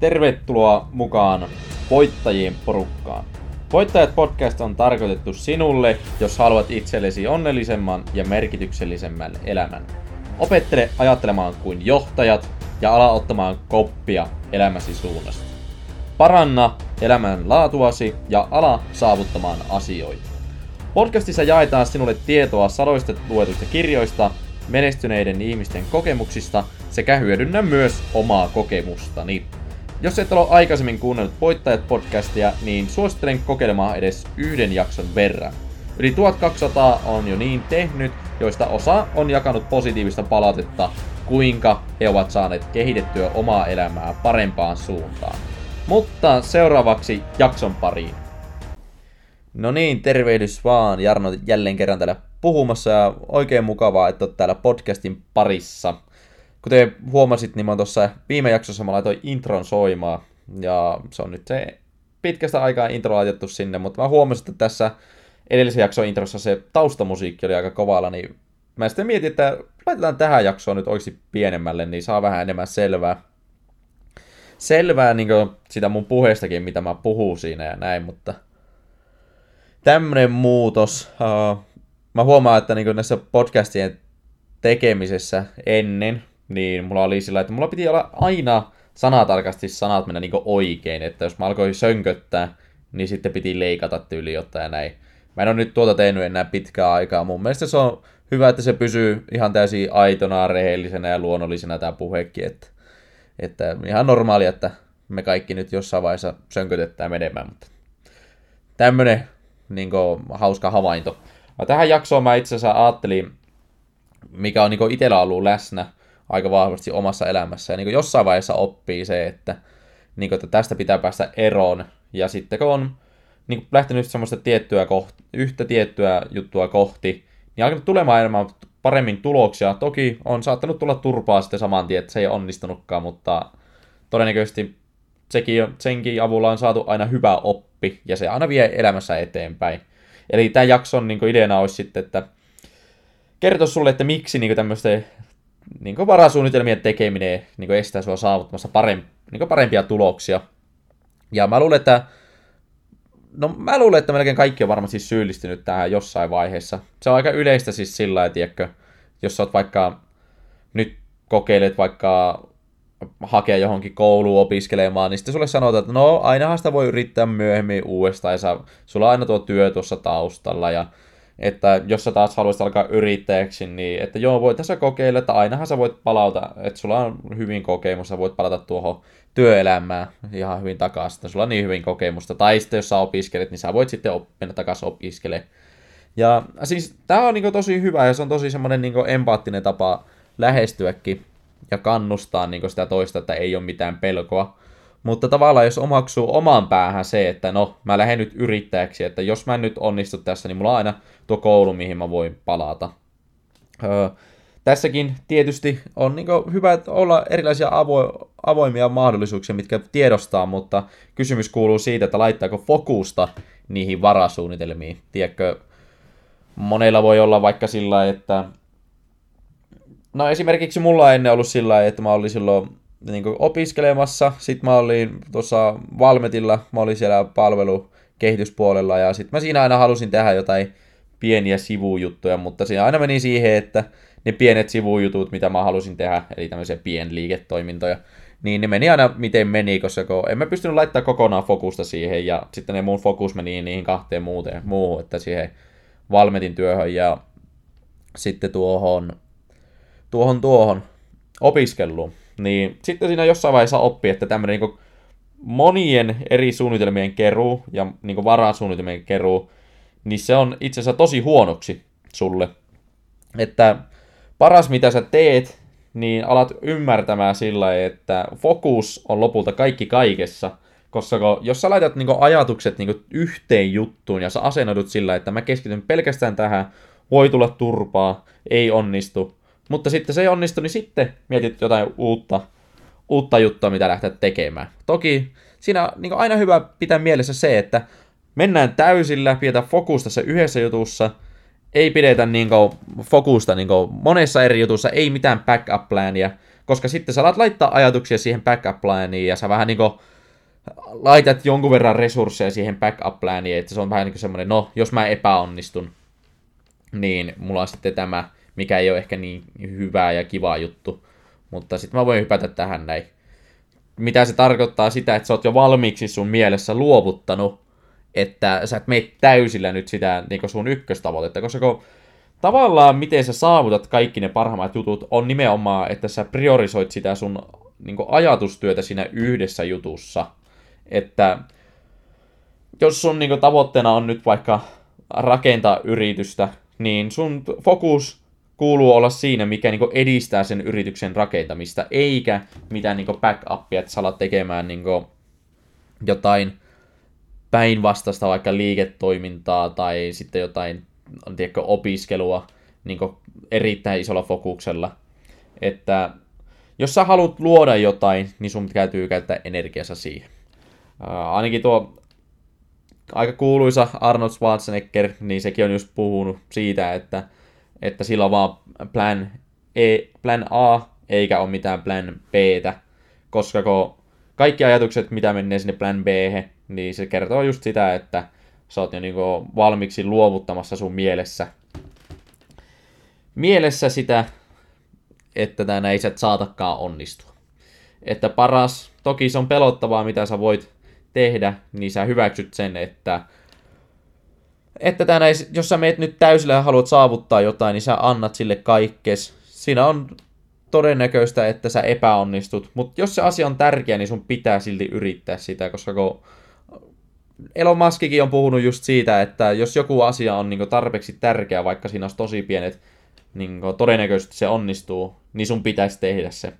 Tervetuloa mukaan voittajien porukkaan. Voittajat podcast on tarkoitettu sinulle, jos haluat itsellesi onnellisemman ja merkityksellisemmän elämän. Opettele ajattelemaan kuin johtajat ja ala ottamaan koppia elämäsi suunnasta. Paranna elämän laatuasi ja ala saavuttamaan asioita. Podcastissa jaetaan sinulle tietoa sadoista luetuista kirjoista, menestyneiden ihmisten kokemuksista sekä hyödynnä myös omaa kokemustani. Jos et ole aikaisemmin kuunnellut Voittajat podcastia, niin suosittelen kokeilemaan edes yhden jakson verran. Yli 1200 on jo niin tehnyt, joista osa on jakanut positiivista palautetta, kuinka he ovat saaneet kehitettyä omaa elämää parempaan suuntaan. Mutta seuraavaksi jakson pariin. No niin, tervehdys vaan. Jarno jälleen kerran täällä puhumassa ja oikein mukavaa, että olet täällä podcastin parissa. Kuten huomasit, niin mä tuossa viime jaksossa mä laitoin intron soimaan. Ja se on nyt se pitkästä aikaa intro laitettu sinne, mutta mä huomasin, että tässä edellisen jakson introssa se taustamusiikki oli aika kovalla, niin mä sitten mietin, että laitetaan tähän jaksoon nyt oikeasti pienemmälle, niin saa vähän enemmän selvää. Selvää niin sitä mun puheestakin, mitä mä puhun siinä ja näin, mutta tämmönen muutos. Uh, mä huomaan, että niin näissä podcastien tekemisessä ennen, niin mulla oli sillä, että mulla piti olla aina sanatarkasti sanat mennä niin oikein, että jos mä alkoin sönköttää, niin sitten piti leikata tyyli jotain ja näin. Mä en ole nyt tuota tehnyt enää pitkää aikaa. Mun mielestä se on hyvä, että se pysyy ihan täysin aitona, rehellisenä ja luonnollisena tämä puhekin. Että, että ihan normaalia, että me kaikki nyt jossain vaiheessa sönkötetään menemään. Mutta tämmönen niin kuin, hauska havainto. Tähän jaksoon mä itse asiassa ajattelin, mikä on niin itsellä ollut läsnä aika vahvasti omassa elämässä. Ja niin jossain vaiheessa oppii se, että, niin kuin, että tästä pitää päästä eroon. Ja sitten kun on niin lähtenyt semmoista tiettyä kohti, yhtä tiettyä juttua kohti, niin alkanut tulemaan enemmän paremmin tuloksia. Toki on saattanut tulla turpaa sitten saman tien, että se ei onnistunutkaan, mutta todennäköisesti sekin, senkin avulla on saatu aina hyvä oppi, ja se aina vie elämässä eteenpäin. Eli tämä jakson niin ideana olisi sitten, että kertoa sulle, että miksi niin tämmöisten niin varasuunnitelmien tekeminen niin estää sua saavuttamassa paremp, niin parempia tuloksia. Ja mä luulen, että No mä luulen, että melkein kaikki on varmasti syyllistynyt tähän jossain vaiheessa. Se on aika yleistä siis sillä että jos sä oot vaikka nyt kokeilet vaikka hakea johonkin kouluun opiskelemaan, niin sitten sulle sanotaan, että no ainahan sitä voi yrittää myöhemmin uudestaan, ja sä, sulla on aina tuo työ tuossa taustalla, ja että jos sä taas haluaisit alkaa yrittäjäksi, niin että joo, voit tässä kokeilla, että ainahan sä voit palauta, että sulla on hyvin kokemus, sä voit palata tuohon työelämään ihan hyvin takaisin, että sulla on niin hyvin kokemusta, tai sitten jos sä opiskelet, niin sä voit sitten mennä takaisin opiskelemaan. Ja siis tää on niin tosi hyvä, ja se on tosi semmoinen niin empaattinen tapa lähestyäkin, ja kannustaa niin sitä toista, että ei ole mitään pelkoa. Mutta tavallaan jos omaksuu oman päähän se, että no, mä lähden nyt yrittäjäksi, että jos mä en nyt onnistu tässä, niin mulla on aina tuo koulu, mihin mä voin palata. Öö, tässäkin tietysti on niin hyvä olla erilaisia avo- avoimia mahdollisuuksia, mitkä tiedostaa, mutta kysymys kuuluu siitä, että laittaako fokusta niihin varasuunnitelmiin. Tiedätkö, monella voi olla vaikka sillä, että No esimerkiksi mulla ennen ollut sillä että mä olin silloin niin opiskelemassa, sitten mä olin tuossa Valmetilla, mä olin siellä palvelukehityspuolella ja sitten mä siinä aina halusin tehdä jotain pieniä sivujuttuja, mutta siinä aina meni siihen, että ne pienet sivujutut, mitä mä halusin tehdä, eli tämmöisiä pienliiketoimintoja, niin ne meni aina miten meni, koska en mä pystynyt laittamaan kokonaan fokusta siihen, ja sitten ne mun fokus meni niihin kahteen muuten, muuhun, että siihen Valmetin työhön ja sitten tuohon tuohon tuohon opiskeluun, niin sitten siinä jossain vaiheessa oppii, että tämmöinen niin monien eri suunnitelmien keruu ja niin varasuunnitelmien keruu, niin se on itse asiassa tosi huonoksi sulle. Että paras mitä sä teet, niin alat ymmärtämään sillä että fokus on lopulta kaikki kaikessa. Koska jos sä laitat niinku ajatukset niinku yhteen juttuun ja sä asennoidut sillä, että mä keskityn pelkästään tähän, voi tulla turpaa, ei onnistu, mutta sitten se ei onnistu, niin sitten mietit jotain uutta, uutta juttua, mitä lähteä tekemään. Toki siinä on niin aina hyvä pitää mielessä se, että mennään täysillä, pidetään fokusta se yhdessä jutussa, ei pidetä niin kuin, fokusta niin kuin, monessa eri jutussa, ei mitään backup plania, Koska sitten sä alat laittaa ajatuksia siihen backup-planiin ja sä vähän niinku laitat jonkun verran resursseja siihen backup-planiin, että se on vähän niin kuin semmoinen, no, jos mä epäonnistun, niin mulla on sitten tämä, mikä ei ole ehkä niin hyvää ja kivaa juttu. Mutta sitten mä voin hypätä tähän näin. Mitä se tarkoittaa sitä, että sä oot jo valmiiksi sun mielessä luovuttanut, että sä et mene täysillä nyt sitä niin sun ykköstavoitetta, koska kun tavallaan miten sä saavutat kaikki ne parhaimmat jutut on nimenomaan, että sä priorisoit sitä sun niin ajatustyötä siinä yhdessä jutussa. Että jos sun niin tavoitteena on nyt vaikka rakentaa yritystä, niin sun fokus kuuluu olla siinä, mikä niin edistää sen yrityksen rakentamista, eikä mitään niin backupia, että sä alat tekemään niin jotain päinvastaista vaikka liiketoimintaa tai sitten jotain tiedätkö, opiskelua niin erittäin isolla fokuksella. Että jos sä haluat luoda jotain, niin sun täytyy käyttää energiassa siihen. Uh, ainakin tuo aika kuuluisa Arnold Schwarzenegger, niin sekin on just puhunut siitä, että, että sillä on vaan plan, e, plan A, eikä ole mitään plan B, koska kun kaikki ajatukset, mitä menee sinne plan B, niin se kertoo just sitä, että sä oot jo niinku valmiiksi luovuttamassa sun mielessä, mielessä sitä, että tämä ei saatakaan onnistua. Että paras, toki se on pelottavaa, mitä sä voit tehdä, niin sä hyväksyt sen, että että tänä, jos sä meet nyt täysillä ja haluat saavuttaa jotain, niin sä annat sille kaikkes. Siinä on todennäköistä, että sä epäonnistut, mutta jos se asia on tärkeä, niin sun pitää silti yrittää sitä, koska kun Elon Muskikin on puhunut just siitä, että jos joku asia on niin tarpeeksi tärkeä, vaikka siinä olisi tosi pienet niin todennäköisesti se onnistuu, niin sun pitäisi tehdä se.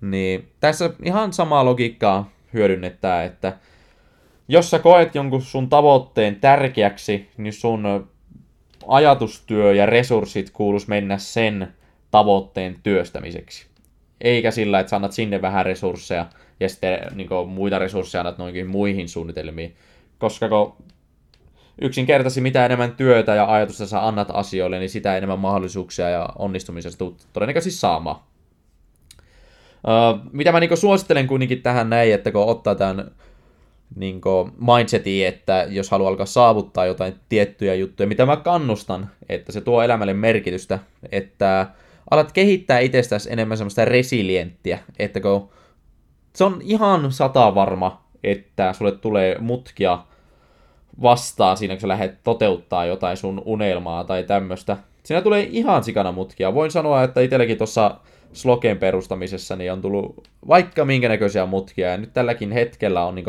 Niin tässä ihan samaa logiikkaa hyödynnetään, että jos sä koet jonkun sun tavoitteen tärkeäksi, niin sun ajatustyö ja resurssit kuulus mennä sen tavoitteen työstämiseksi. Eikä sillä, että sä annat sinne vähän resursseja ja sitten niin kuin, muita resursseja annat noinkin muihin suunnitelmiin. Koska kun yksinkertaisesti mitä enemmän työtä ja ajatusta sä annat asioille, niin sitä enemmän mahdollisuuksia ja onnistumisesta tulet todennäköisesti saamaan. Uh, mitä mä niin suosittelen kuitenkin tähän näin, että kun ottaa tämän niin mindsetin, että jos haluaa alkaa saavuttaa jotain tiettyjä juttuja, mitä mä kannustan, että se tuo elämälle merkitystä, että alat kehittää itsestäsi enemmän semmoista resilienttiä, että kun se on ihan sata varma, että sulle tulee mutkia vastaan siinä, kun sä lähdet toteuttaa jotain sun unelmaa tai tämmöistä. Siinä tulee ihan sikana mutkia. Voin sanoa, että itselläkin tuossa Sloken perustamisessa niin on tullut vaikka minkä näköisiä mutkia. Ja nyt tälläkin hetkellä on niin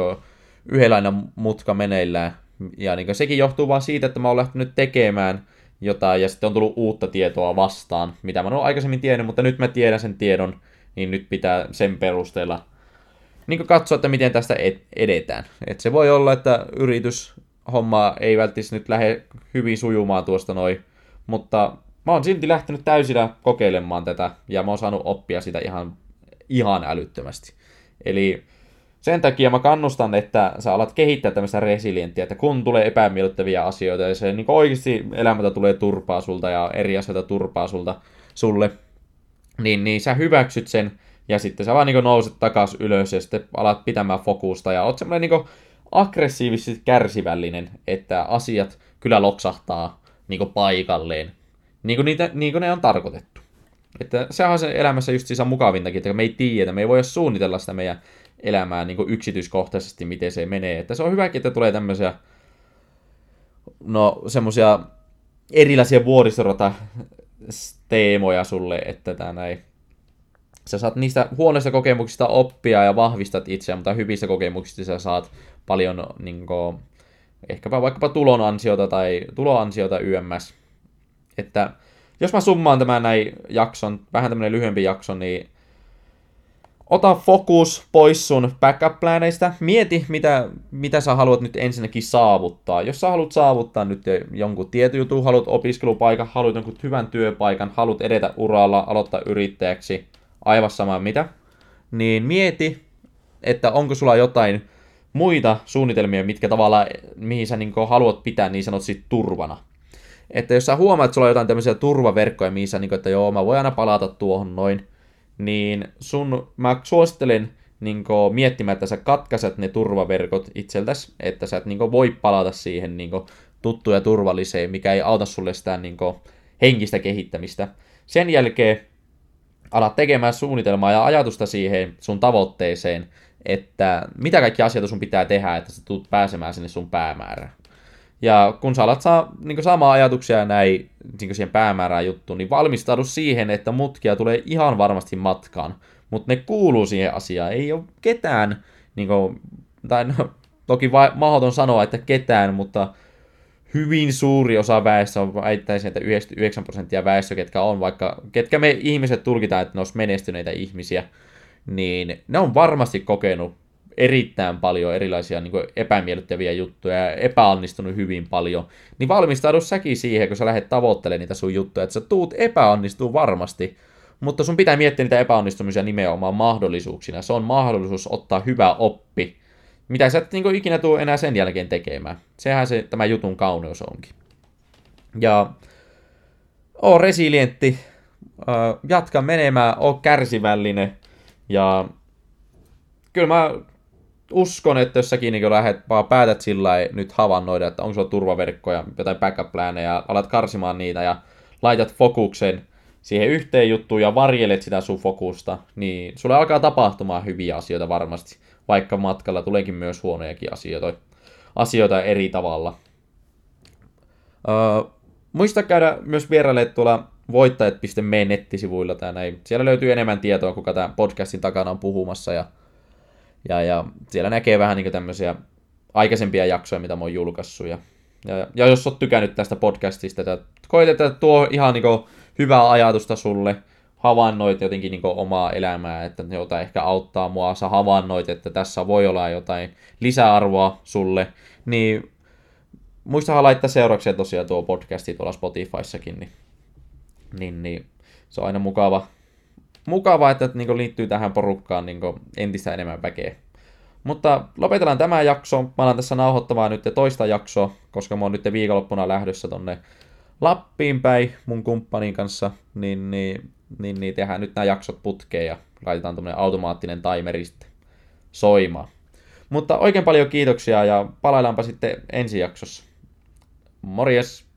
yhdenlainen mutka meneillään. Ja niin sekin johtuu vaan siitä, että mä oon lähtenyt tekemään jotain ja sitten on tullut uutta tietoa vastaan, mitä mä oon aikaisemmin tiennyt, mutta nyt mä tiedän sen tiedon, niin nyt pitää sen perusteella niin katsoa, että miten tästä edetään. Et se voi olla, että yritys homma ei välttämättä nyt lähde hyvin sujumaan tuosta noin, mutta mä oon silti lähtenyt täysillä kokeilemaan tätä, ja mä oon saanut oppia sitä ihan, ihan älyttömästi. Eli sen takia mä kannustan, että sä alat kehittää tämmöistä resilienttiä, että kun tulee epämiellyttäviä asioita, ja se niin oikeasti elämältä tulee turpaa sulta, ja eri asioita turpaa sulta, sulle, niin, niin sä hyväksyt sen, ja sitten sä vaan niin nouset takas ylös, ja sitten alat pitämään fokusta, ja oot semmoinen niin aggressiivisesti kärsivällinen, että asiat kyllä loksahtaa niin paikalleen, niin kuin, niitä, niin kuin ne on tarkoitettu. Että sehän on se elämässä just siis mukavintakin, että me ei tiedä, me ei voi suunnitella sitä meidän elämää niin yksityiskohtaisesti, miten se menee. Että se on hyväkin, että tulee tämmöisiä, no semmoisia erilaisia vuoristorata teemoja sulle, että tämä näin sä saat niistä huonoista kokemuksista oppia ja vahvistat itseä, mutta hyvistä kokemuksista sä saat paljon niin kuin, ehkäpä vaikkapa tulon ansiota tai tuloansiota YMS. Että jos mä summaan tämän näin jakson, vähän tämmönen lyhyempi jakso, niin ota fokus pois sun backup-pläneistä. Mieti, mitä, mitä sä haluat nyt ensinnäkin saavuttaa. Jos sä haluat saavuttaa nyt jonkun tietyn jutun, haluat opiskelupaikan, haluat jonkun hyvän työpaikan, haluat edetä uralla, aloittaa yrittäjäksi, aivan sama mitä, niin mieti, että onko sulla jotain muita suunnitelmia, mitkä tavallaan, mihin sä niin haluat pitää niin sanotusti turvana. Että jos sä huomaat, että sulla on jotain tämmöisiä turvaverkkoja, mihin sä, niin kuin, että joo, mä voin aina palata tuohon noin, niin sun, mä suosittelen niin miettimään, että sä katkaiset ne turvaverkot itseltäsi, että sä et niin voi palata siihen niin tuttuun ja turvalliseen, mikä ei auta sulle sitä niin henkistä kehittämistä. Sen jälkeen alat tekemään suunnitelmaa ja ajatusta siihen sun tavoitteeseen, että mitä kaikki asioita sun pitää tehdä, että sä tulet pääsemään sinne sun päämäärään. Ja kun sä alat saa, niin saamaan ajatuksia näin niin siihen päämäärään juttuun, niin valmistaudu siihen, että mutkia tulee ihan varmasti matkaan. Mutta ne kuuluu siihen asiaan. Ei ole ketään, niin kuin, tai no, toki va- mahdoton sanoa, että ketään, mutta hyvin suuri osa väestöä, väittäisin, että 99 prosenttia väestö, ketkä on vaikka, ketkä me ihmiset tulkitaan, että ne olisi menestyneitä ihmisiä, niin ne on varmasti kokenut erittäin paljon erilaisia niin epämiellyttäviä juttuja ja epäonnistunut hyvin paljon, niin valmistaudu säkin siihen, kun sä lähdet tavoittelemaan niitä sun juttuja, että sä tuut epäonnistuu varmasti, mutta sun pitää miettiä niitä epäonnistumisia nimenomaan mahdollisuuksina. Se on mahdollisuus ottaa hyvä oppi, mitä sä et niin ikinä tule enää sen jälkeen tekemään. Sehän se tämä jutun kauneus onkin. Ja oo resilientti, jatka menemään, oo kärsivällinen ja kyllä mä uskon, että jos säkin niin lähdet, vaan päätät sillä nyt havainnoida, että onko sulla turvaverkkoja, jotain backup ja alat karsimaan niitä ja laitat fokuksen siihen yhteen juttuun ja varjelet sitä sun fokusta, niin sulle alkaa tapahtumaan hyviä asioita varmasti, vaikka matkalla tuleekin myös huonojakin asioita, asioita eri tavalla. Uh, muista käydä myös vieraille tuolla voittajat.me nettisivuilla tää näin. Siellä löytyy enemmän tietoa, kuka tämän podcastin takana on puhumassa ja ja, ja siellä näkee vähän niin tämmöisiä aikaisempia jaksoja, mitä mä oon julkaissut. Ja, ja, ja jos oot tykännyt tästä podcastista, että koet, että tuo ihan niin hyvää ajatusta sulle, havainnoit jotenkin niin omaa elämää, että jotain ehkä auttaa mua, sä havainnoit, että tässä voi olla jotain lisäarvoa sulle, niin muistahan laittaa seurauksia tosiaan tuo podcasti tuolla Spotifyssakin, niin, niin, niin se on aina mukava, mukava, että niin liittyy tähän porukkaan niin entistä enemmän väkeä. Mutta lopetellaan tämä jakso. Mä alan tässä nauhoittamaan nyt toista jaksoa, koska mä oon nyt viikonloppuna lähdössä tonne Lappiin päin mun kumppanin kanssa, niin, niin, niin, niin tehdään nyt nämä jaksot putkeen ja laitetaan tämmönen automaattinen timeri sitten soimaan. Mutta oikein paljon kiitoksia ja palaillaanpa sitten ensi jaksossa. Morjes!